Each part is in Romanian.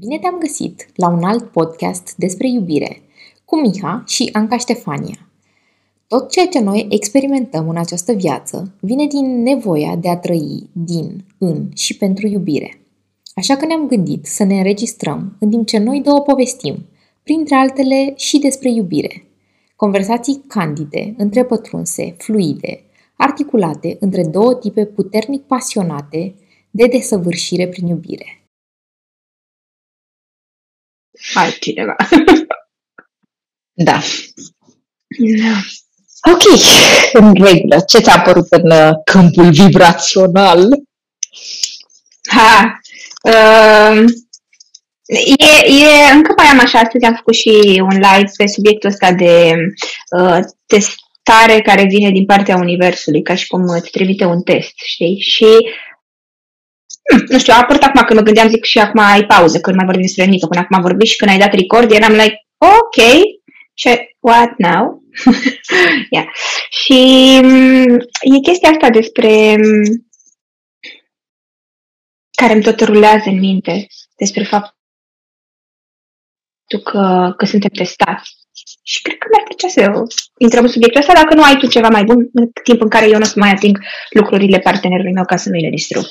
Bine te-am găsit la un alt podcast despre iubire cu Miha și Anca Ștefania. Tot ceea ce noi experimentăm în această viață vine din nevoia de a trăi din, în și pentru iubire. Așa că ne-am gândit să ne înregistrăm în timp ce noi două povestim, printre altele și despre iubire. Conversații candide, întrepătrunse, fluide, articulate între două tipe puternic pasionate de desăvârșire prin iubire altcineva. da. da. Ok, în regulă. Ce ți-a apărut în uh, câmpul vibrațional? Ha, uh, e, e, încă mai am așa, astăzi am făcut și un live pe subiectul ăsta de uh, testare care vine din partea Universului, ca și cum îți trimite un test, știi? Și Hmm, nu știu, a apărut acum când mă gândeam, zic și acum ai pauză, când mai vorbim despre mică, până acum am vorbit și când ai dat record, eram like, ok, și what now? yeah. Și mm, e chestia asta despre mm, care îmi tot rulează în minte, despre faptul că, că suntem testați. Și cred că mi-ar plăcea să intrăm în subiectul ăsta, dacă nu ai tu ceva mai bun, în timp în care eu nu o să mai ating lucrurile partenerului meu ca să nu le distrug.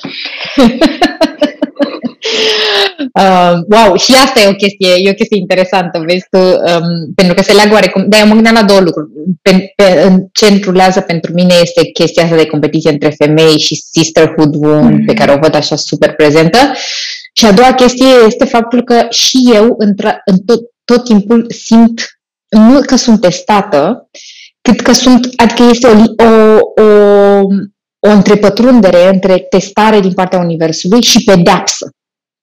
uh, wow, și asta e o chestie, e o chestie interesantă, vezi tu, um, pentru că se leagă oarecum, dar eu mă gândeam la două lucruri. Pe, pe, în ce întrulează pentru mine este chestia asta de competiție între femei și sisterhood wound, mm-hmm. pe care o văd așa super prezentă. Și a doua chestie este faptul că și eu, într- în tot, tot timpul, simt nu că sunt testată, cât că sunt, adică este o, o, o, o întrepătrundere între testare din partea Universului și pedeapsă.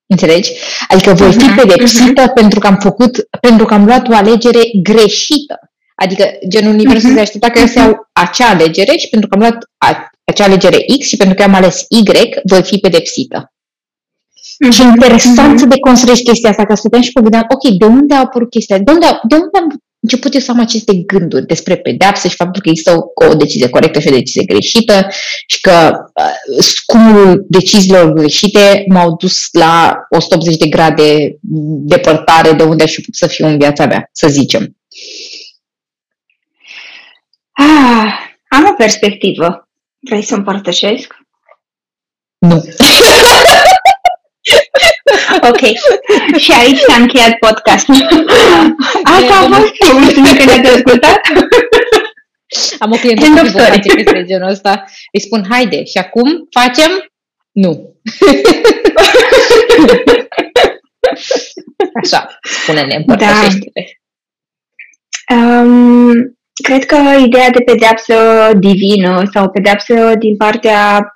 Înțelegi? Adică voi fi mhm, pedepsită uh-huh. pentru că am făcut, pentru că am luat o alegere greșită. Adică genul Universul uh-huh. se aștepta că eu să iau acea alegere și pentru că am luat a, acea alegere X și pentru că am ales Y, voi fi pedepsită. Mm-hmm. Și interesant mm-hmm. să deconstruiești chestia asta, că stăteam și mă gândeam, ok, de unde a apărut chestia? De unde, de unde am început eu să am aceste gânduri despre pedeapsă și faptul că există o, o decizie corectă și o decizie greșită și că uh, scumul deciziilor greșite m-au dus la 180 de grade depărtare de unde aș fi putut să fiu în viața mea, să zicem. Ah, am o perspectivă. Vrei să împărtășesc? Nu. Ok. Și aici s-a încheiat podcastul. Asta a fost. Mulțumim că ne-ați ascultat. Am o clientă cu vocație despre genul ăsta. Îi spun, haide, și acum facem? Nu. Așa, spune-ne, împărtășește-te. Da. Um, cred că ideea de pedeapsă divină sau pedeapsă din partea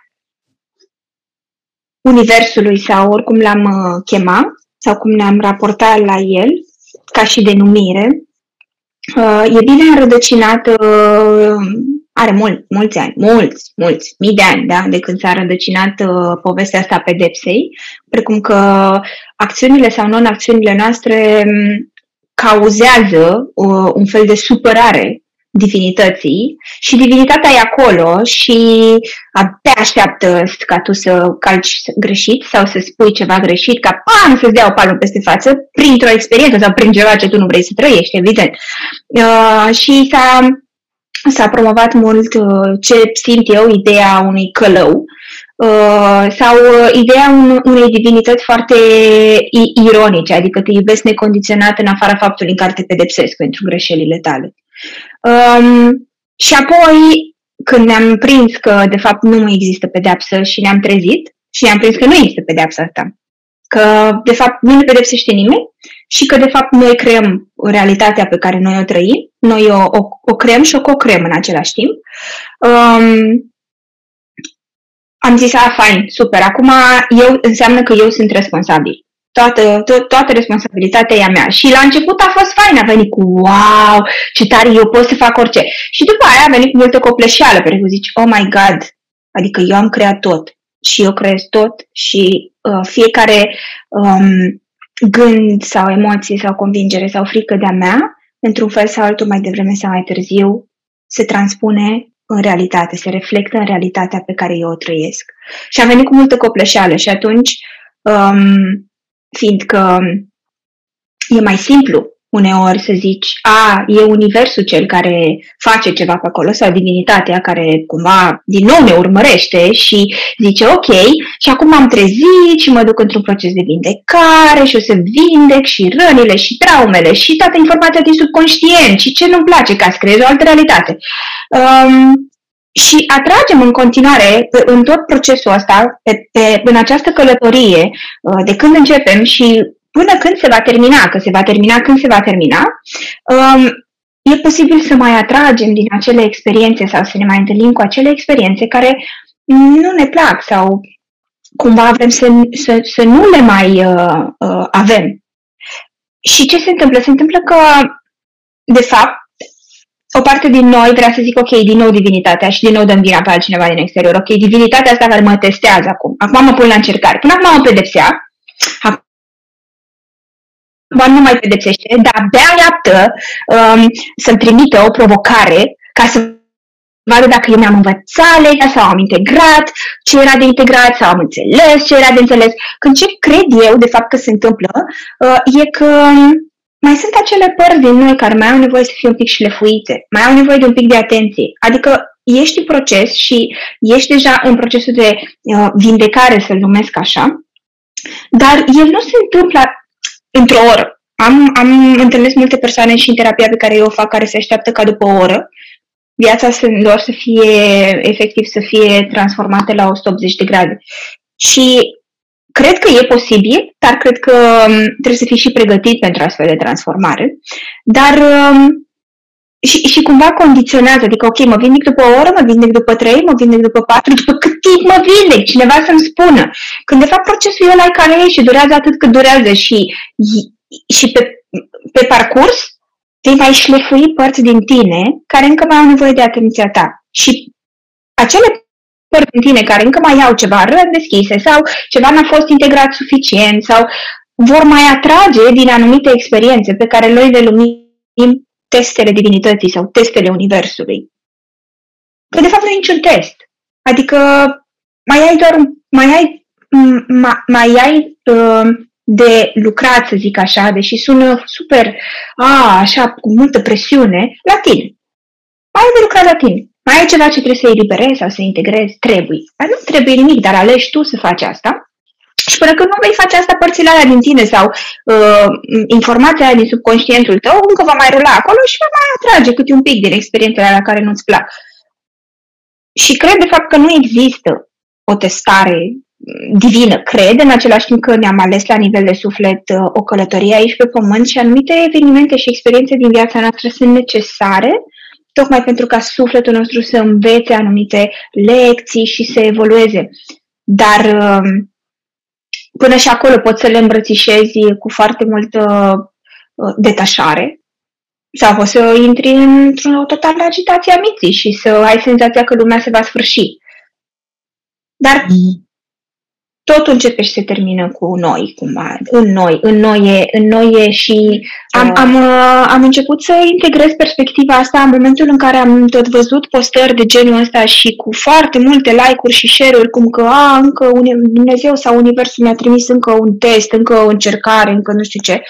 Universului sau oricum l-am uh, chema sau cum ne-am raportat la el, ca și denumire, uh, e bine înrădăcinat, uh, are mult, mulți ani, mulți, mulți, mii de ani, da, de când s-a rădăcinat povestea asta pedepsei, precum că acțiunile sau non-acțiunile noastre um, cauzează un fel de supărare divinității și divinitatea e acolo și te așteaptă ca tu să calci greșit sau să spui ceva greșit, ca pam să-ți dea o palmă peste față printr-o experiență sau prin ceva ce tu nu vrei să trăiești, evident. Uh, și s-a, s-a promovat mult uh, ce simt eu, ideea unui călău, Uh, sau uh, ideea un, unei divinități foarte ironice, adică te iubesc necondiționat în afara faptului în care te pedepsesc pentru greșelile tale. Um, și apoi, când ne-am prins că, de fapt, nu mai există pedeapsă și ne-am trezit și ne-am prins că nu există pedeapsa asta, că, de fapt, nu ne pedepsește nimeni și că, de fapt, noi creăm realitatea pe care noi o trăim, noi o, o, o creăm și o co-creăm în același timp. Um, am zis, a, fain, super, acum eu înseamnă că eu sunt responsabil toată, to- toată responsabilitatea e a mea. Și la început a fost fain, a venit cu wow, ce tare, eu pot să fac orice. Și după aia a venit cu multă copleșeală, pentru că zici, oh my god, adică eu am creat tot și eu creez tot și uh, fiecare um, gând sau emoție sau convingere sau frică de-a mea, într-un fel sau altul, mai devreme sau mai târziu, se transpune în realitate, se reflectă în realitatea pe care eu o trăiesc. Și a venit cu multă copleșeală și atunci um, fiindcă e mai simplu uneori să zici, a, e universul cel care face ceva pe acolo sau divinitatea care cumva din nou ne urmărește și zice, ok, și acum am trezit și mă duc într-un proces de vindecare și o să vindec și rănile și traumele și toată informația din subconștient și ce nu-mi place ca să creez o altă realitate. Um, și atragem în continuare în tot procesul ăsta, pe, pe, în această călătorie, uh, de când începem și până când se va termina, că se va termina când se va termina, um, e posibil să mai atragem din acele experiențe sau să ne mai întâlnim cu acele experiențe care nu ne plac sau cumva vrem să, să, să nu le mai uh, uh, avem. Și ce se întâmplă? Se întâmplă că, de fapt, o parte din noi vrea să zic, ok, din nou divinitatea și din nou dăm vina pe altcineva din exterior. Ok, divinitatea asta care mă testează acum. Acum mă pun la încercare. Până acum mă pedepsea, acum nu mai pedepsește, dar abia așteaptă um, să-mi trimită o provocare ca să vadă dacă eu mi-am învățat legea sau am integrat ce era de integrat sau am înțeles ce era de înțeles. Când ce cred eu, de fapt, că se întâmplă, uh, e că um, mai sunt acele părți din noi care mai au nevoie să fie un pic șlefuite, mai au nevoie de un pic de atenție. Adică ești în proces și ești deja în procesul de uh, vindecare, să-l numesc așa, dar el nu se întâmplă într-o oră. Am, am întâlnit multe persoane și în terapia pe care eu o fac care se așteaptă ca după o oră viața să, doar să fie, efectiv, să fie transformată la 180 de grade. Și cred că e posibil, dar cred că um, trebuie să fii și pregătit pentru astfel de transformare. Dar um, și, și cumva condiționează, adică ok, mă vindec după o oră, mă vindec după trei, mă vindec după patru, după cât timp mă vindec, cineva să-mi spună. Când de fapt procesul e ăla care e și durează atât cât durează și, și pe, pe parcurs vei mai șlefui părți din tine care încă mai au nevoie de atenția ta. Și acele părți din tine care încă mai au ceva răni deschise sau ceva n-a fost integrat suficient sau vor mai atrage din anumite experiențe pe care noi le lumim testele divinității sau testele universului. Că de fapt nu e niciun test. Adică mai ai doar mai ai, mai, mai ai uh, de lucrat, să zic așa, deși sună super, a, așa, cu multă presiune, la tine. Mai ai de lucrat la tine. Mai ai ceva ce trebuie să eliberezi sau să integrezi? Trebuie. Dar nu trebuie nimic, dar alegi tu să faci asta și până când nu vei face asta părțile alea din tine sau uh, informația aia din subconștientul tău, încă va mai rula acolo și va mai atrage câte un pic din experiențele alea care nu-ți plac. Și cred de fapt că nu există o testare divină. Cred în același timp că ne-am ales la nivel de suflet uh, o călătorie aici pe pământ și anumite evenimente și experiențe din viața noastră sunt necesare tocmai pentru ca sufletul nostru să învețe anumite lecții și să evolueze. Dar uh, până și acolo poți să le îmbrățișezi cu foarte multă uh, detașare sau poți să intri într-o totală agitație a minții și să ai senzația că lumea se va sfârși. Dar mm totul începe și se termină cu noi, cumva, în noi, în noi e, în noi e și am, uh. am, uh, am început să integrez perspectiva asta în momentul în care am tot văzut postări de genul ăsta și cu foarte multe like-uri și share-uri, cum că a, încă Dumnezeu sau Universul mi-a trimis încă un test, încă o încercare, încă nu știu ce.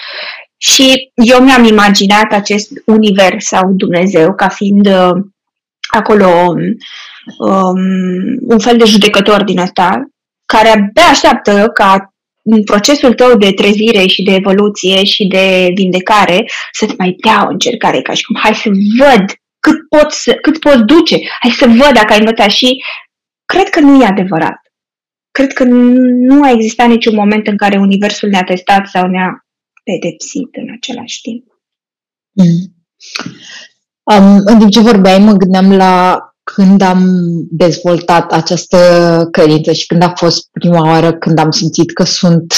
Și eu mi-am imaginat acest univers sau Dumnezeu ca fiind uh, acolo um, un fel de judecător din asta care abia așteaptă ca în procesul tău de trezire și de evoluție și de vindecare să-ți mai dea o încercare, ca și cum hai să văd cât pot, să, cât pot duce, hai să văd dacă ai învățat și cred că nu e adevărat. Cred că nu a existat niciun moment în care Universul ne-a testat sau ne-a pedepsit în același timp. Mm. Um, în timp ce vorbeai, mă gândeam la când am dezvoltat această credință și când a fost prima oară când am simțit că sunt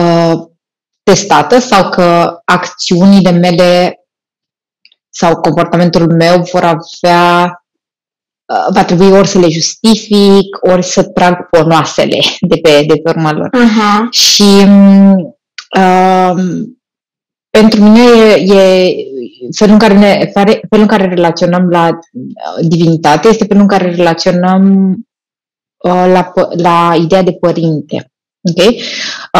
uh, testată sau că acțiunile mele sau comportamentul meu vor avea uh, va trebui ori să le justific, ori să trag ponoasele de pe, de pe urma lor. Uh-huh. Și uh, pentru mine e, e felul în care, ne, felul în care relaționăm la uh, divinitate este felul în care relaționăm uh, la, la ideea de părinte. Ok?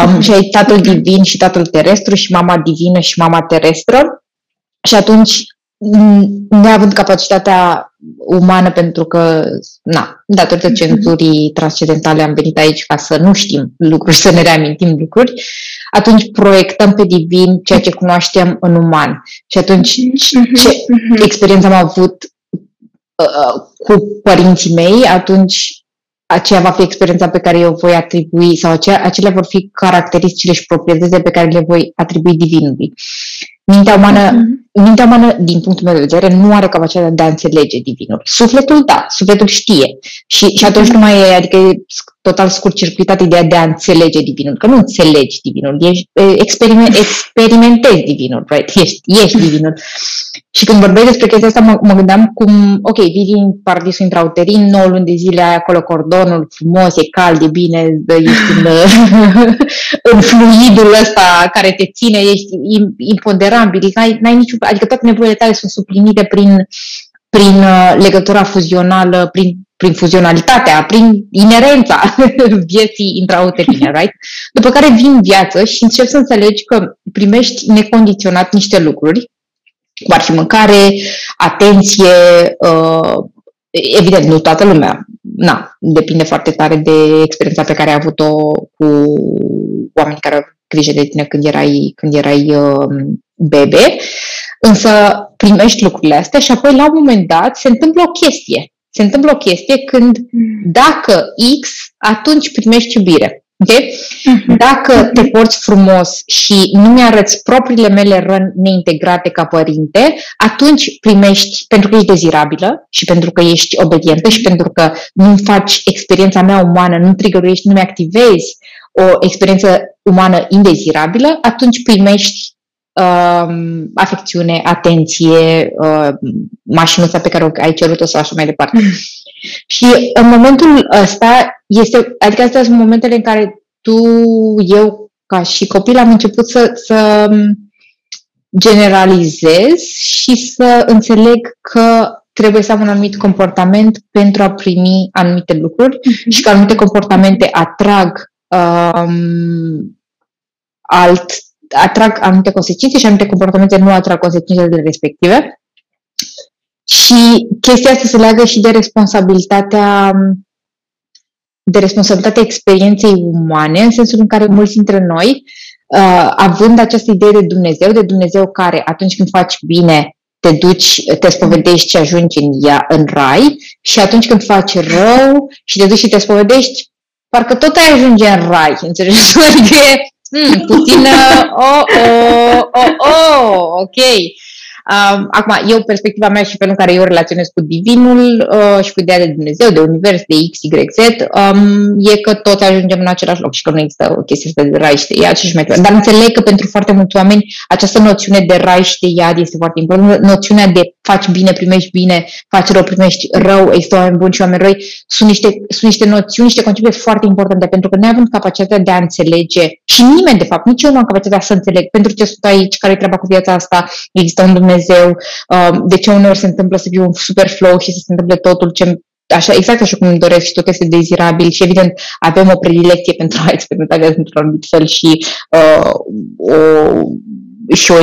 Um, și ai tatăl divin și tatăl terestru și mama divină și mama terestră. Și atunci, neavând capacitatea umană, pentru că, na, datorită mhm. centurii transcendentale am venit aici ca să nu știm lucruri, să ne reamintim lucruri, atunci proiectăm pe divin ceea ce cunoaștem în uman. Și atunci, mhm. ce experiență am avut uh, cu părinții mei, atunci aceea va fi experiența pe care eu voi atribui sau aceea, acelea vor fi caracteristicile și proprietățile pe care le voi atribui divinului. Mintea umană, mm-hmm. mintea umană, din punctul meu de vedere, nu are capacitatea de a înțelege divinul. Sufletul, da, sufletul știe. Și, și atunci nu mai e, adică e total scurt-circuitat ideea de a înțelege divinul, că nu înțelegi divinul, ești, experiment, experimentezi divinul, right? Ești, ești divinul. Și când vorbeai despre chestia asta, mă, mă gândeam cum, ok, vii din paradisul intrauterin, 9 luni de zile ai acolo cordonul frumos, e cald, e bine, ești în, în fluidul ăsta care te ține, ești imponderabil, n-ai, n-ai niciun, adică toate nevoile tale sunt suplinite prin, prin uh, legătura fuzională, prin, prin fuzionalitatea, prin inerența vieții intrauterine, right? După care vin viață și începi să înțelegi că primești necondiționat niște lucruri cum ar fi mâncare, atenție, uh, evident, nu toată lumea, na, depinde foarte tare de experiența pe care ai avut-o cu oamenii care au grijă de tine când erai, când erai uh, bebe, însă primești lucrurile astea și apoi la un moment dat se întâmplă o chestie. Se întâmplă o chestie când dacă X, atunci primești iubire. Okay? Mhm. Dacă te porți frumos și nu mi-arăți propriile mele răni neintegrate ca părinte, atunci primești, pentru că ești dezirabilă și pentru că ești obedientă și pentru că nu faci experiența mea umană, nu trigăruiești, nu mi-activezi o experiență umană indezirabilă, atunci primești um, afecțiune, atenție, uh, mașinuța pe care ai cerut-o sau așa mai departe. Mm. Și în momentul ăsta este, adică astea sunt momentele în care tu, eu, ca și copil, am început să, să generalizez și să înțeleg că trebuie să am un anumit comportament pentru a primi anumite lucruri mm-hmm. și că anumite comportamente atrag um, alt, atrag anumite consecințe și anumite comportamente nu atrag consecințele respective. Și chestia asta se leagă și de responsabilitatea de responsabilitatea experienței umane, în sensul în care mulți dintre noi, uh, având această idee de Dumnezeu, de Dumnezeu care atunci când faci bine, te duci, te spovedești și ajungi în, ea, în rai și atunci când faci rău și te duci și te spovedești, parcă tot ai ajunge în rai, înțelegi? Adică e hmm, puțin, oh, oh, oh, oh, ok. Um, acum, eu, perspectiva mea și felul în care eu relaționez cu divinul uh, și cu ideea de Dumnezeu, de univers, de X, Y, Z, um, e că toți ajungem în același loc și că nu există o chestie asta de rai și de iad și mai Dar înțeleg că pentru foarte mulți oameni această noțiune de rai și de iad este foarte importantă. Noțiunea de faci bine, primești bine, faci rău, primești rău, există oameni buni și oameni răi, sunt niște, sunt niște noțiuni, niște concepte foarte importante, pentru că noi avem capacitatea de a înțelege și nimeni, de fapt, nici eu nu am capacitatea să înțeleg. Pentru ce sunt aici, care e treaba cu viața asta, există un Dumnezeu Dumnezeu, um, de ce uneori se întâmplă să fiu un super flow și să se întâmple totul ce așa, exact așa cum îmi doresc și tot este dezirabil și evident avem o predilecție pentru a experimenta viața într-un anumit fel și uh, o, și o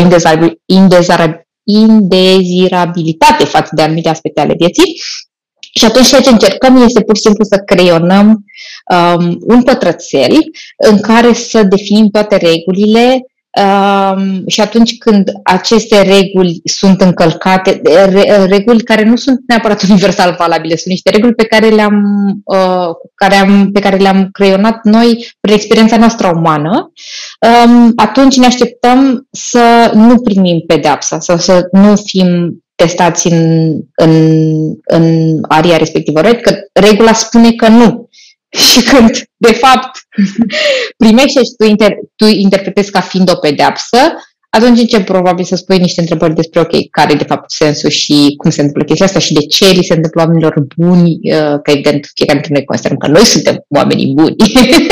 indezirabilitate față de anumite aspecte ale vieții. Și atunci ceea ce încercăm este pur și simplu să creionăm um, un pătrățel în care să definim toate regulile Um, și atunci când aceste reguli sunt încălcate, re, reguli care nu sunt neapărat universal valabile, sunt niște reguli pe care le-am, uh, care am, pe care le-am creionat noi prin experiența noastră umană, um, atunci ne așteptăm să nu primim pedeapsa sau să nu fim testați în, în, în aria respectivă. Că regula spune că nu. Și când, de fapt, primești și tu, inter- tu interpretezi ca fiind o pedeapsă, atunci încep probabil să spui niște întrebări despre, ok, care e de fapt sensul și cum se întâmplă chestia asta și de ce li se întâmplă oamenilor buni, uh, că evident fiecare dintre noi considerăm că noi suntem oamenii buni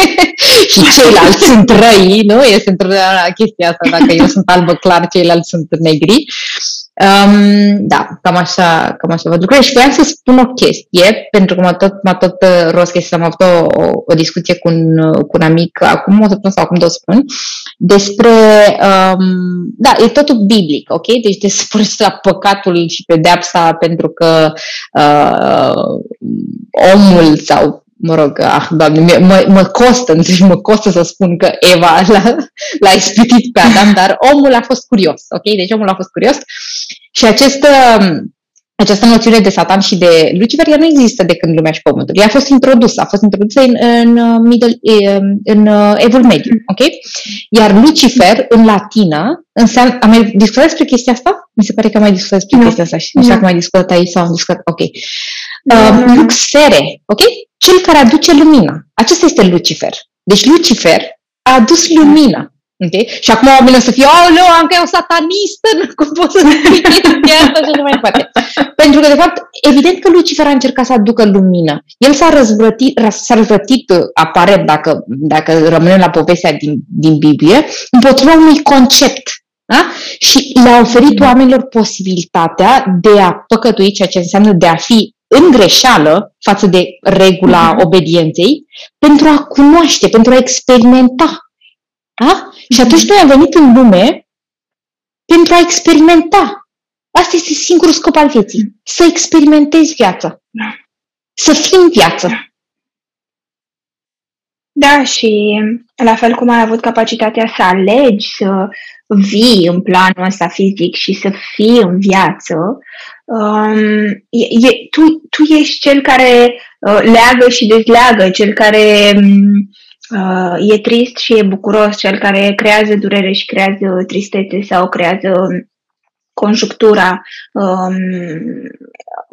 și ceilalți sunt răi, nu? Este într chestia asta, dacă eu sunt albă clar, ceilalți sunt negri. Um, da, cam așa, cam așa văd lucrurile și voiam să spun o chestie, pentru că m-a tot, m-a tot uh, rost chestia, am avut o, o, o discuție cu un, cu un amic acum o săptămână sau acum două săptămâni despre, um, da, e totul biblic, ok? Deci despre la păcatul și pedeapsa pentru că uh, omul sau mă rog, ah, doamne, mă, mă costă, mă costă să spun că Eva l-a, l-a ispitit pe Adam, dar omul a fost curios, ok? Deci omul a fost curios și acest, um, această noțiune de Satan și de Lucifer, ea nu există de când lumea și pământul. Ea a fost introdusă, a fost introdusă în, în, uh, middle, um, în uh, Evul Mediu, ok? Iar Lucifer, în latină, înseamnă... Am mai discutat despre chestia asta? Mi se pare că am mai discutat despre no. chestia asta și nu știu dacă mai discutat aici sau am discutat, ok. Uh, Luxere, ok? Cel care aduce lumina. Acesta este Lucifer. Deci Lucifer a adus lumina. Okay? Și acum oamenii o să fie, aoleu, am că e o satanistă, nu cum pot să spui asta și nu mai departe. Pentru că, de fapt, evident că Lucifer a încercat să aducă lumină. El s-a răzvrătit, s-a răzvrătit aparent, dacă, dacă rămânem la povestea din, din Biblie, împotriva unui concept. Da? Și le-a oferit oamenilor posibilitatea de a păcătui, ceea ce înseamnă de a fi în greșeală față de regula mm-hmm. obedienței, pentru a cunoaște, pentru a experimenta. Da? Și atunci noi am venit în lume pentru a experimenta. Asta este singurul scop al vieții. Să experimentezi viața. Să fii în viață. Da, și la fel cum ai avut capacitatea să alegi, să vii în planul ăsta fizic și să fii în viață, um, e, e, tu, tu ești cel care uh, leagă și dezleagă, cel care um, uh, e trist și e bucuros, cel care creează durere și creează tristețe sau creează conjunctura um,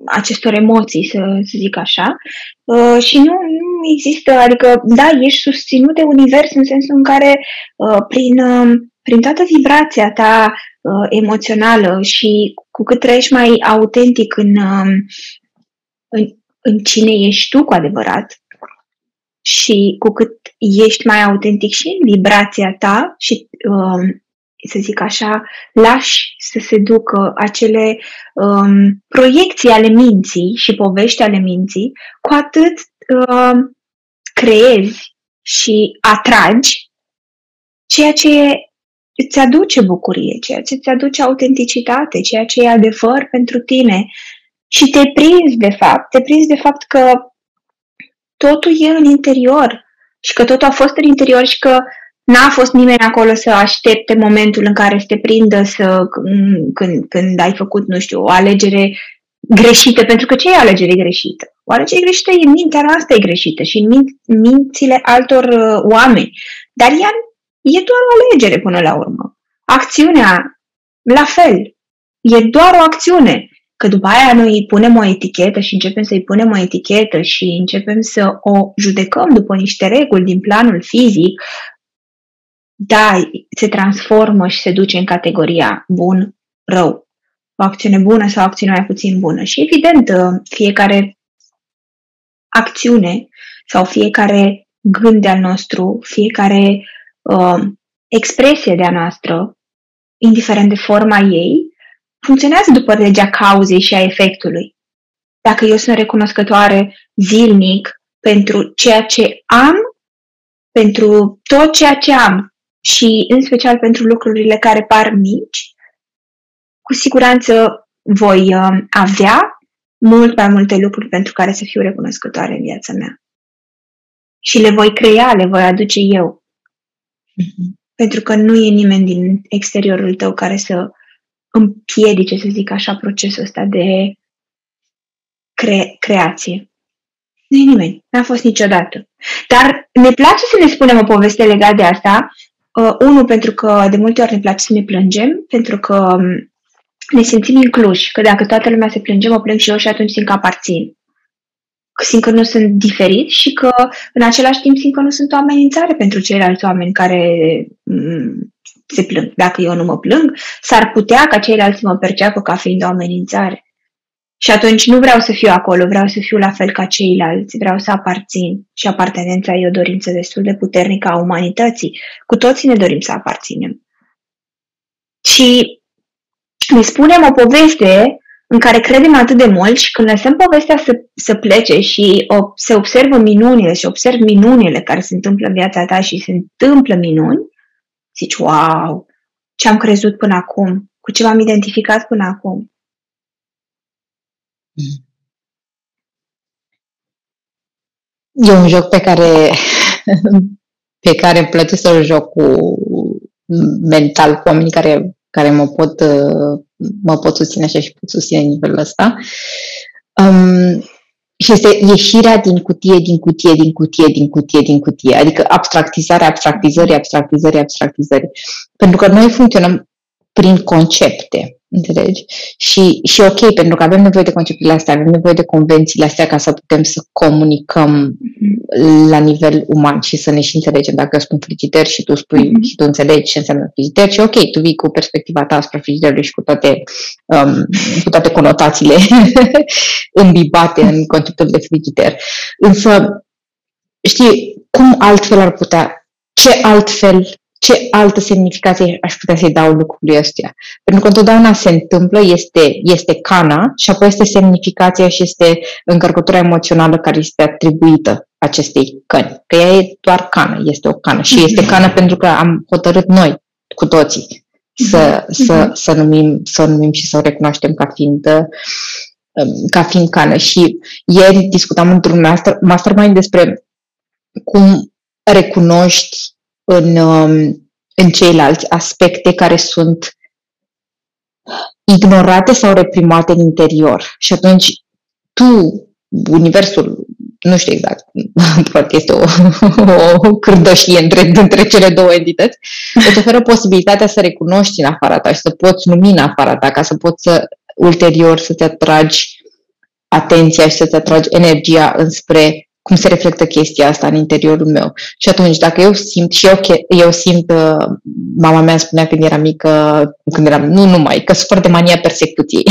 acestor emoții, să, să zic așa. Uh, și nu, nu există, adică, da, ești susținut de univers în sensul în care, uh, prin, uh, prin toată vibrația ta uh, emoțională și cu cât trăiești mai autentic în, uh, în, în cine ești tu cu adevărat, și cu cât ești mai autentic și în vibrația ta și, um, să zic așa, lași să se ducă acele um, proiecții ale minții și povești ale minții, cu atât um, creezi și atragi ceea ce îți aduce bucurie, ceea ce îți aduce autenticitate, ceea ce e adevăr pentru tine și te prinzi de fapt, te prinzi de fapt că totul e în interior și că totul a fost în interior și că n-a fost nimeni acolo să aștepte momentul în care să te prindă să, când, când ai făcut, nu știu, o alegere greșită, pentru că ce e alegere greșită? O alegere greșită e mintea noastră e greșită și în mințile altor uh, oameni. Dar ea e doar o alegere până la urmă. Acțiunea, la fel, e doar o acțiune. Că după aia noi îi punem o etichetă și începem să-i punem o etichetă și începem să o judecăm după niște reguli din planul fizic, da, se transformă și se duce în categoria bun, rău. O acțiune bună sau o acțiune mai puțin bună. Și evident, fiecare acțiune sau fiecare gând de-al nostru, fiecare uh, expresie de-a noastră, indiferent de forma ei, funcționează după legea cauzei și a efectului. Dacă eu sunt recunoscătoare zilnic pentru ceea ce am, pentru tot ceea ce am și în special pentru lucrurile care par mici, cu siguranță voi uh, avea mult mai multe lucruri pentru care să fiu recunoscătoare în viața mea. Și le voi crea, le voi aduce eu. Mm-hmm. Pentru că nu e nimeni din exteriorul tău care să împiedice, să zic așa, procesul ăsta de cre- creație. Nu e nimeni, n-a fost niciodată. Dar ne place să ne spunem o poveste legată de asta. Uh, unul, pentru că de multe ori ne place să ne plângem, pentru că um, ne simțim incluși, că dacă toată lumea se plânge, mă plâng și eu și atunci simt că aparțin. Că simt că nu sunt diferit și că în același timp simt că nu sunt o amenințare pentru ceilalți oameni care mm, se plâng. Dacă eu nu mă plâng, s-ar putea ca ceilalți mă perceapă ca fiind o amenințare. Și atunci nu vreau să fiu acolo, vreau să fiu la fel ca ceilalți, vreau să aparțin. Și apartenența e o dorință destul de puternică a umanității. Cu toții ne dorim să aparținem. Și ne spunem o poveste în care credem atât de mult și când lăsăm povestea să, să plece și o, se observă minunile și observ minunile care se întâmplă în viața ta și se întâmplă minuni, zici, wow, ce am crezut până acum, cu ce m-am identificat până acum. E un joc pe care, pe care îmi place să-l joc cu mental cu oamenii care, care mă pot mă pot susține așa și pot susține nivelul ăsta. Um, și este ieșirea din cutie, din cutie, din cutie, din cutie, din cutie. Adică abstractizarea, abstractizării, abstractizării, abstractizării. Pentru că noi funcționăm prin concepte. Înțelegi? Și, și ok, pentru că avem nevoie de conceptele astea, avem nevoie de convențiile astea ca să putem să comunicăm mm-hmm. la nivel uman și să ne și înțelegem. Dacă eu spun frigider și tu spui mm-hmm. și tu înțelegi ce înseamnă frigider și ok, tu vii cu perspectiva ta asupra frigiderului și cu toate, um, cu toate conotațiile îmbibate în conceptul de frigider. Însă, știi, cum altfel ar putea, ce altfel ce altă semnificație aș putea să-i dau lucrurile astea? Pentru că întotdeauna se întâmplă, este, este cana și apoi este semnificația și este încărcătura emoțională care este atribuită acestei căni. Că ea e doar cană, este o cană. Și este mhm. cană pentru că am hotărât noi, cu toții, să, mhm. să, mhm. să, numim, să numim și să o recunoaștem ca fiind um, ca fiind cană. Și ieri discutam într-un master, mastermind despre cum recunoști în, um, în ceilalți aspecte care sunt ignorate sau reprimate în interior. Și atunci tu, universul, nu știu exact, poate este o, o cârdășie între, între cele două entități, îți oferă posibilitatea să recunoști în afara ta și să poți numi în afara ta, ca să poți să ulterior să-ți atragi atenția și să-ți atragi energia înspre cum se reflectă chestia asta în interiorul meu. Și atunci, dacă eu simt, și eu, eu simt, uh, mama mea spunea când era mică, când eram, nu numai, că sufăr de mania persecuției.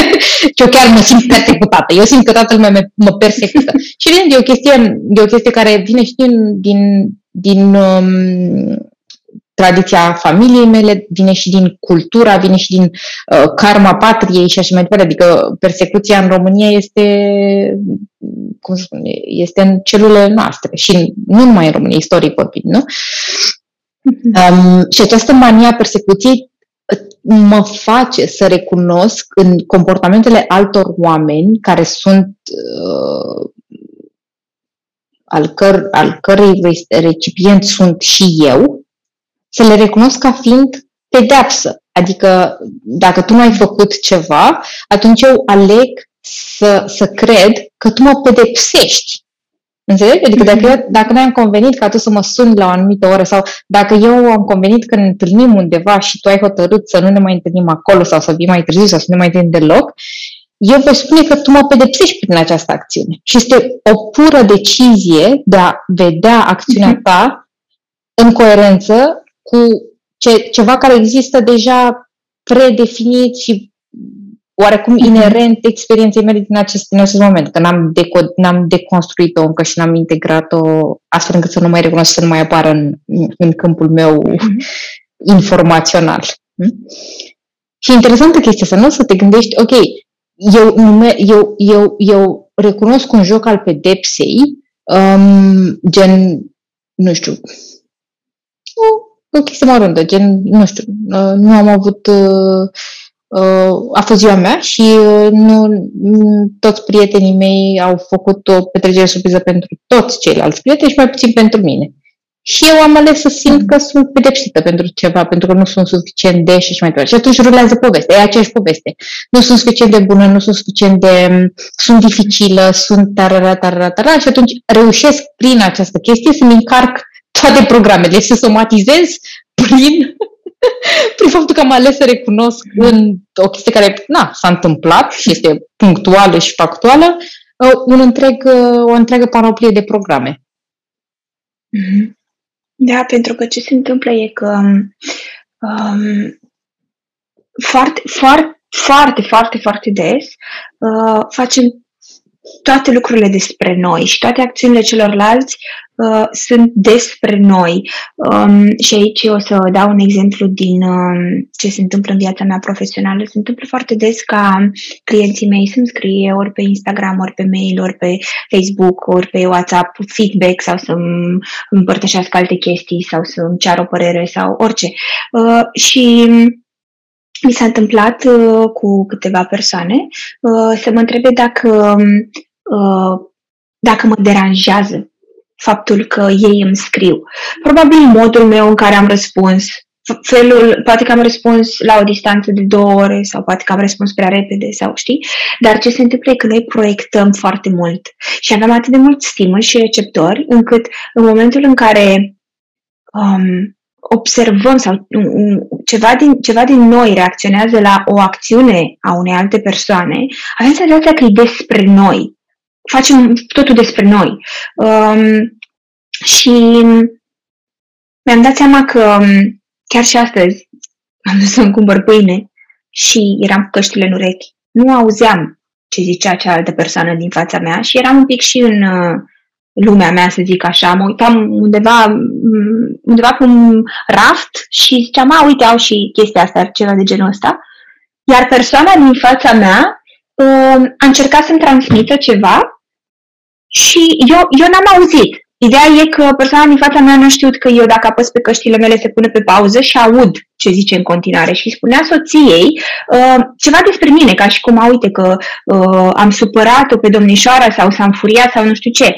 și eu chiar mă simt persecutată. Eu simt că toată lumea mă persecută. și evident, e o chestie, e o chestie care vine și din, din, din um, tradiția familiei mele, vine și din cultura, vine și din uh, karma patriei și așa mai departe. Adică persecuția în România este, cum să spun, este în celulele noastre și nu numai în România, istoric vorbind, nu? Um, și această mania persecuției uh, mă face să recunosc în comportamentele altor oameni care sunt uh, al, căr, al cărei recipient sunt și eu, să le recunosc ca fiind pedeapsă. Adică dacă tu nu ai făcut ceva, atunci eu aleg să, să cred că tu mă pedepsești. Înțelegi? Adică dacă, eu, dacă noi am convenit ca tu să mă suni la o anumită oră sau dacă eu am convenit că ne întâlnim undeva și tu ai hotărât să nu ne mai întâlnim acolo sau să vii mai târziu sau să nu ne mai întâlnim deloc, eu voi spune că tu mă pedepsești prin această acțiune. Și este o pură decizie de a vedea acțiunea mhm. ta în coerență cu ce, ceva care există deja predefinit și oarecum mhm. inerent experienței mele din acest, din acest moment, că n-am, deco- n-am deconstruit-o încă și n-am integrat-o astfel încât să nu mai recunosc, să nu mai apară în, în câmpul meu mm-hmm. informațional. Mm? Și interesantă chestia să nu să te gândești, ok, eu, nume, eu, eu, eu recunosc un joc al pedepsei, um, gen, nu știu, o chestie măruntă, gen, nu știu, uh, nu am avut, uh, uh, a fost ziua mea și nu, toți prietenii mei au făcut o petrecere surpriză pentru toți ceilalți prieteni și mai puțin pentru mine. Și eu am ales să simt că sunt pedepsită pentru ceva, pentru că nu sunt suficient de și mai departe. Și atunci rulează povestea, e aceeași poveste. Nu sunt suficient de bună, nu sunt suficient de... sunt dificilă, sunt tarara, tarara, tarara și atunci reușesc prin această chestie să-mi încarc toate programele, să somatizez prin, prin faptul că am ales să recunosc în o chestie care na, s-a întâmplat și este punctuală și factuală, uh, un întreg, uh, o întreagă panoplie de programe. Mm-hmm. Da, pentru că ce se întâmplă e că um, foarte, foarte, foarte, foarte, foarte des uh, facem toate lucrurile despre noi și toate acțiunile celorlalți uh, sunt despre noi. Um, și aici o să dau un exemplu din um, ce se întâmplă în viața mea profesională. Se întâmplă foarte des ca clienții mei să-mi scrie ori pe Instagram, ori pe mail, ori pe Facebook, ori pe WhatsApp feedback sau să-mi împărtășească alte chestii sau să-mi ceară o părere sau orice. Uh, și mi s-a întâmplat uh, cu câteva persoane uh, să mă întrebe dacă, uh, dacă mă deranjează faptul că ei îmi scriu. Probabil modul meu în care am răspuns, felul, poate că am răspuns la o distanță de două ore sau poate că am răspuns prea repede sau știi, dar ce se întâmplă e că noi proiectăm foarte mult și avem atât de mult stimul și receptori încât în momentul în care um, observăm sau ceva din, ceva din noi reacționează la o acțiune a unei alte persoane, avem senzația că e despre noi. Facem totul despre noi. Um, și mi-am dat seama că um, chiar și astăzi am dus să-mi cumpăr pâine și eram cu căștile în urechi. Nu auzeam ce zicea cealaltă persoană din fața mea și eram un pic și în, uh, lumea mea, să zic așa. Mă uitam undeva, undeva pe un raft și ziceam, a, uite, au și chestia asta, ceva de genul ăsta. Iar persoana din fața mea uh, a încercat să-mi transmită ceva și eu, eu n-am auzit. Ideea e că persoana din fața mea nu știut că eu dacă apăs pe căștile mele se pune pe pauză și aud ce zice în continuare și spunea soției uh, ceva despre mine, ca și cum, a, uite că uh, am supărat-o pe domnișoara sau s-am furiat sau nu știu ce.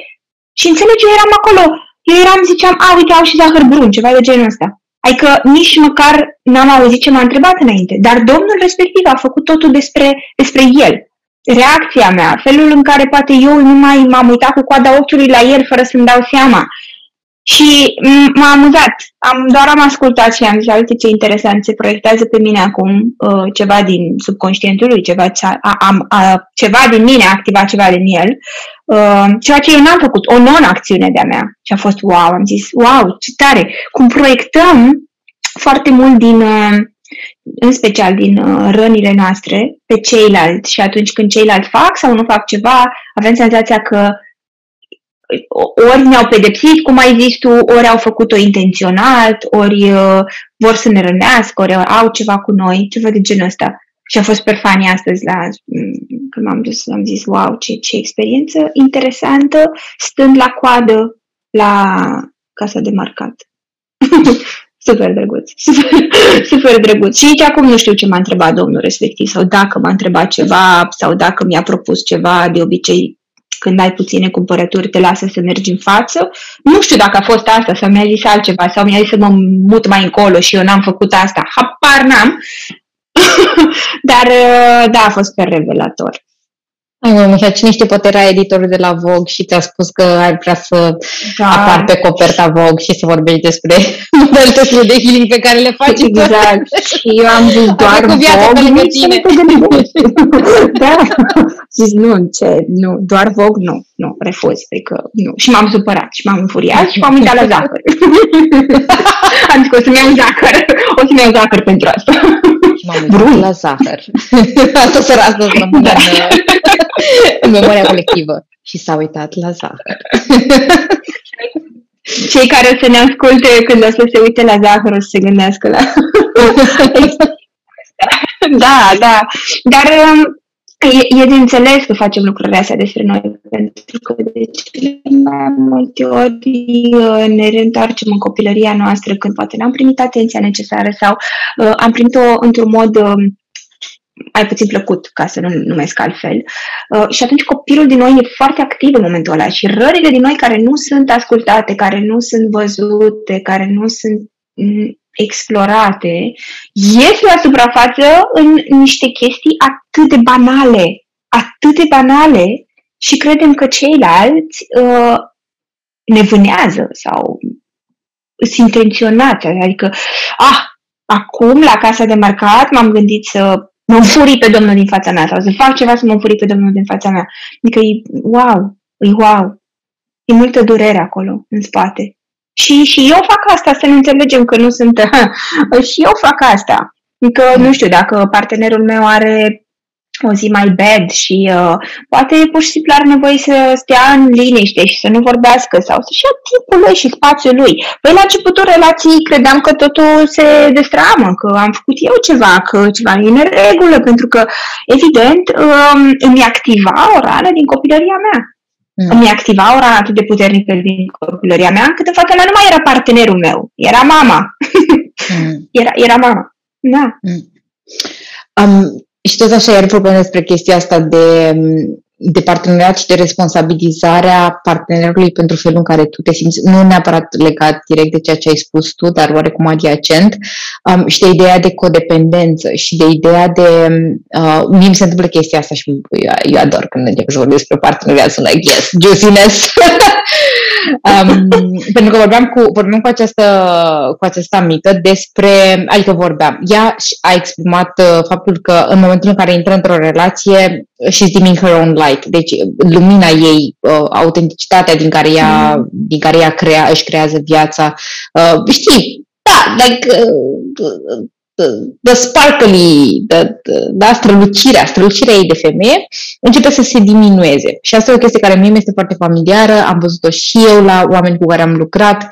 Și înțelegi, eu eram acolo, eu eram, ziceam, a, uite, au și zahăr brun, ceva de genul ăsta. Adică nici măcar n-am auzit ce m-a întrebat înainte, dar domnul respectiv a făcut totul despre, despre el. Reacția mea, felul în care poate eu nu mai m-am uitat cu coada ochiului la el fără să-mi dau seama. Și m-a amuzat. Am, doar am ascultat și am zis, uite ce interesant, se proiectează pe mine acum uh, ceva din subconștientul lui, ceva, a, a, a, ceva din mine a activat ceva din el, uh, ceea ce eu n-am făcut, o non-acțiune de-a mea. Și a fost wow, am zis, wow, ce tare! Cum proiectăm foarte mult din, uh, în special din uh, rănile noastre, pe ceilalți și atunci când ceilalți fac sau nu fac ceva, avem senzația că ori ne-au pedepsit, cum ai zis tu, ori au făcut-o intenționat, ori uh, vor să ne rănească, ori au ceva cu noi, ceva de genul ăsta. Și a fost perfani astăzi la, mm, când m-am dus, am zis, wow, ce, ce experiență interesantă, stând la coadă la casa de marcat. super drăguț, super, super drăguț. Și nici acum nu știu ce m-a întrebat domnul respectiv sau dacă m-a întrebat ceva sau dacă mi-a propus ceva, de obicei când ai puține cumpărături, te lasă să mergi în față. Nu știu dacă a fost asta sau mi-a zis altceva sau mi-a zis să mă mut mai încolo și eu n-am făcut asta. Hapar n-am. Dar da, a fost pe revelator. Ai mă, Miha, cine știe, poate era editorul de la Vogue și ți-a spus că ar vrea să da. apar pe coperta Vogue și să vorbești despre modalitățile de healing pe care le faci. Exact. și eu am zis doar cu Vogue, lângă tine. da. Zis, nu, ce, nu, doar Vogue, nu, nu, refuz, adică nu. Și m-am supărat și m-am înfuriat și m-am uitat la zahăr. am zis că o să-mi iau zahăr, o să-mi iau zahăr pentru asta. Și m-am uitat la zahăr. asta să rămână da. în în memoria colectivă și s-a uitat la zahăr. Cei care o să ne asculte când o să se uite la zahăr o să se gândească la... da, da. Dar um, e, e de înțeles că facem lucrurile astea despre noi, pentru că de cele mai multe ori uh, ne reîntoarcem în copilăria noastră când poate n-am primit atenția necesară sau uh, am primit-o într-un mod uh, mai puțin plăcut, ca să nu numesc altfel. Uh, și atunci copilul din noi e foarte activ în momentul ăla și rările din noi care nu sunt ascultate, care nu sunt văzute, care nu sunt mm, explorate, ies la suprafață în niște chestii atât de banale, atât de banale și credem că ceilalți uh, ne vânează sau sunt intenționați, adică, ah, acum la casa de marcat m-am gândit să mă înfurii pe Domnul din fața mea sau să fac ceva să mă înfurii pe Domnul din fața mea. Adică e wow, e wow. E multă durere acolo, în spate. Și, și eu fac asta, să ne înțelegem că nu sunt... și eu fac asta. Adică, nu știu, dacă partenerul meu are o zi mai bad și uh, poate pur și simplu are nevoie să stea în liniște și să nu vorbească sau să-și ia timpul lui și spațiul lui. Păi la începutul relației credeam că totul se destramă, că am făcut eu ceva, că ceva e în regulă, pentru că, evident, um, îmi activa o rană din copilăria mea. Mm. Îmi activa o rană atât de puternică din copilăria mea, încât în fața mea nu mai era partenerul meu, era mama. Mm. era, era mama. Da. Mm. Um, și tot așa, iar vorbim despre chestia asta de, de parteneriat și de responsabilizarea partenerului pentru felul în care tu te simți, nu neapărat legat direct de ceea ce ai spus tu, dar oarecum adiacent, um, și de ideea de codependență și de ideea de... Uh, mie mi se întâmplă chestia asta și eu, eu ador când încep să vorbesc despre parteneriat, sunt like, yes, juiciness. Um, pentru că vorbeam cu, vorbeam cu, această, cu această amică despre, adică vorbeam, ea a exprimat uh, faptul că în momentul în care intră într-o relație, she's dimming her own light. Deci lumina ei, uh, autenticitatea din care ea, mm. din care ea crea, își creează viața. Uh, știi, da, like, uh, the sparkly, the, the, da, strălucirea, strălucirea ei de femeie, începe să se diminueze. Și asta e o chestie care mie mi este foarte familiară, am văzut-o și eu la oameni cu care am lucrat,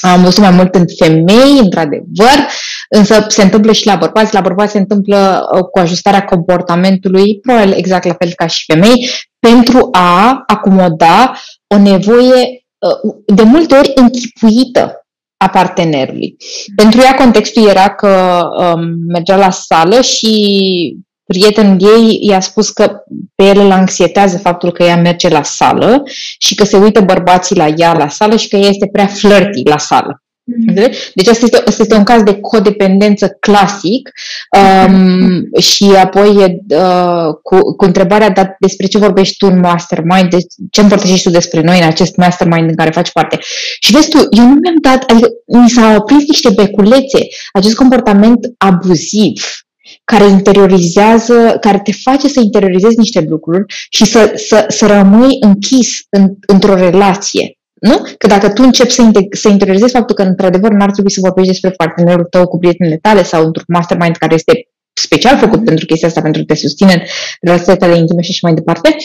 am văzut mai mult în femei, într-adevăr, însă se întâmplă și la bărbați. La bărbați se întâmplă uh, cu ajustarea comportamentului, probabil exact la fel ca și femei, pentru a acomoda o nevoie uh, de multe ori închipuită a partenerului. Pentru ea contextul era că um, mergea la sală și prietenul ei i-a spus că pe el îl anxietează faptul că ea merge la sală și că se uită bărbații la ea la sală și că ea este prea flirty la sală. Mm-hmm. Deci asta este, asta este un caz de codependență clasic um, și apoi uh, cu, cu întrebarea dat despre ce vorbești tu în mastermind, de ce împărtășești tu despre noi în acest mastermind în care faci parte. Și vezi tu, eu nu mi-am dat, adică mi s-au oprit niște beculețe, acest comportament abuziv care interiorizează, care te face să interiorizezi niște lucruri și să, să, să rămâi închis în, într-o relație. Nu? Că dacă tu începi să, integ- să interiorizezi faptul că, într-adevăr, n-ar trebui să vorbești despre partenerul tău cu prietenele tale sau într-un mastermind care este special făcut pentru chestia asta, pentru că te susține în relațiile tale intime și așa mai departe,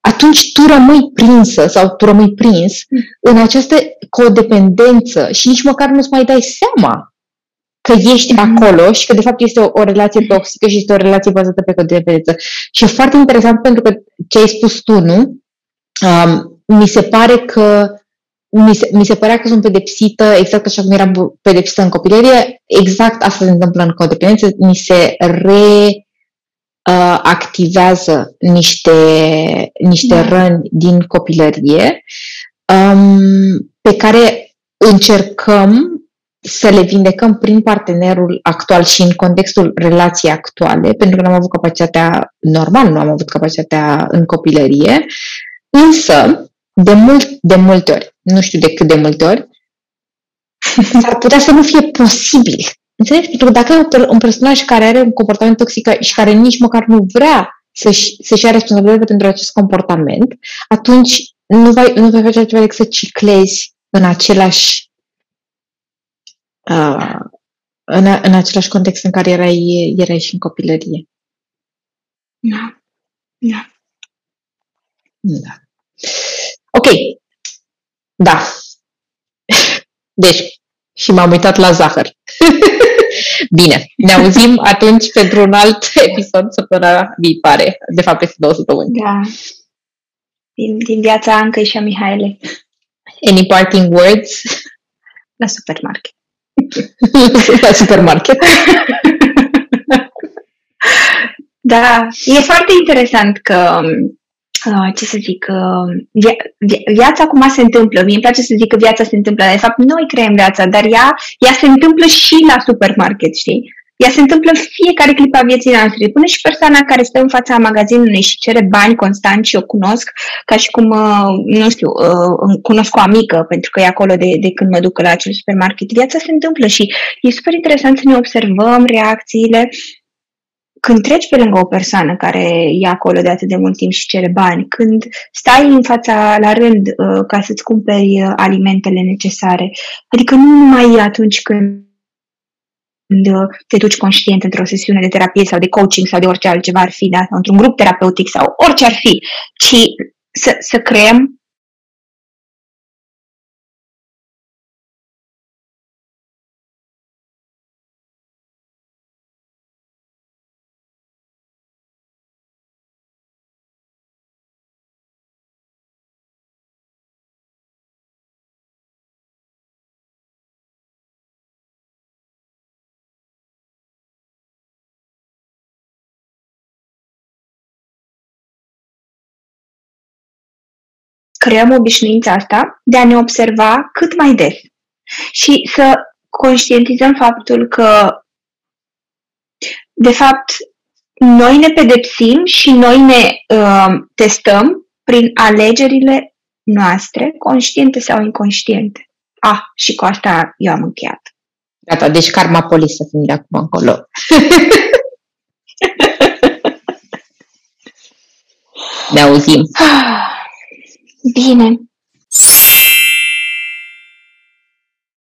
atunci tu rămâi prinsă sau tu rămâi prins în această codependență și nici măcar nu-ți mai dai seama că ești mm-hmm. acolo și că de fapt este o, o relație toxică și este o relație bazată pe codependență. Și e foarte interesant pentru că ce ai spus tu, nu? Um, mi se pare că mi se, mi se părea că sunt pedepsită exact așa cum eram pedepsită în copilărie, exact asta se întâmplă în codependență, mi se reactivează uh, niște, niște da. răni din copilărie um, pe care încercăm să le vindecăm prin partenerul actual și în contextul relației actuale, pentru că nu am avut capacitatea, normal nu am avut capacitatea în copilărie, însă, de, mult, de multe ori, nu știu de cât de multe ori, s-ar putea să nu fie posibil. Înțelegi? Pentru că dacă ai un personaj care are un comportament toxic și care nici măcar nu vrea să-și, să-și ia responsabilitate pentru acest comportament, atunci nu vei, nu vei face altceva decât să ciclezi în același uh, în, în același context în care erai, erai și în copilărie. Da. Da. Da. Ok. Da. Deci, și m-am uitat la zahăr. Bine, ne auzim atunci pentru un alt episod săptămâna viitoare. De fapt, este două săptămâni. Da. Din, din viața Anca și a Mihaele. Any parting words? La supermarket. La supermarket. da, e foarte interesant că Uh, ce să zic, uh, via- via- viața acum se întâmplă. Mie îmi place să zic că viața se întâmplă. De fapt, noi creăm viața, dar ea, ea se întâmplă și la supermarket, știi? Ea se întâmplă în fiecare clip a vieții noastre. Până și persoana care stă în fața magazinului și cere bani constant și o cunosc, ca și cum, uh, nu știu, cunosc o amică, pentru că e acolo de, de când mă duc la acel supermarket. Viața se întâmplă și e super interesant să ne observăm reacțiile când treci pe lângă o persoană care e acolo de atât de mult timp și cere bani, când stai în fața la rând uh, ca să-ți cumperi uh, alimentele necesare, adică nu numai atunci când te duci conștient într-o sesiune de terapie sau de coaching sau de orice altceva ar fi, da? sau într-un grup terapeutic sau orice ar fi, ci să, să creăm creăm obișnuința asta de a ne observa cât mai des și să conștientizăm faptul că, de fapt, noi ne pedepsim și noi ne uh, testăm prin alegerile noastre, conștiente sau inconștiente. Ah, și cu asta eu am încheiat. Gata, deci karma polis să fim de acum încolo. ne auzim. Bine,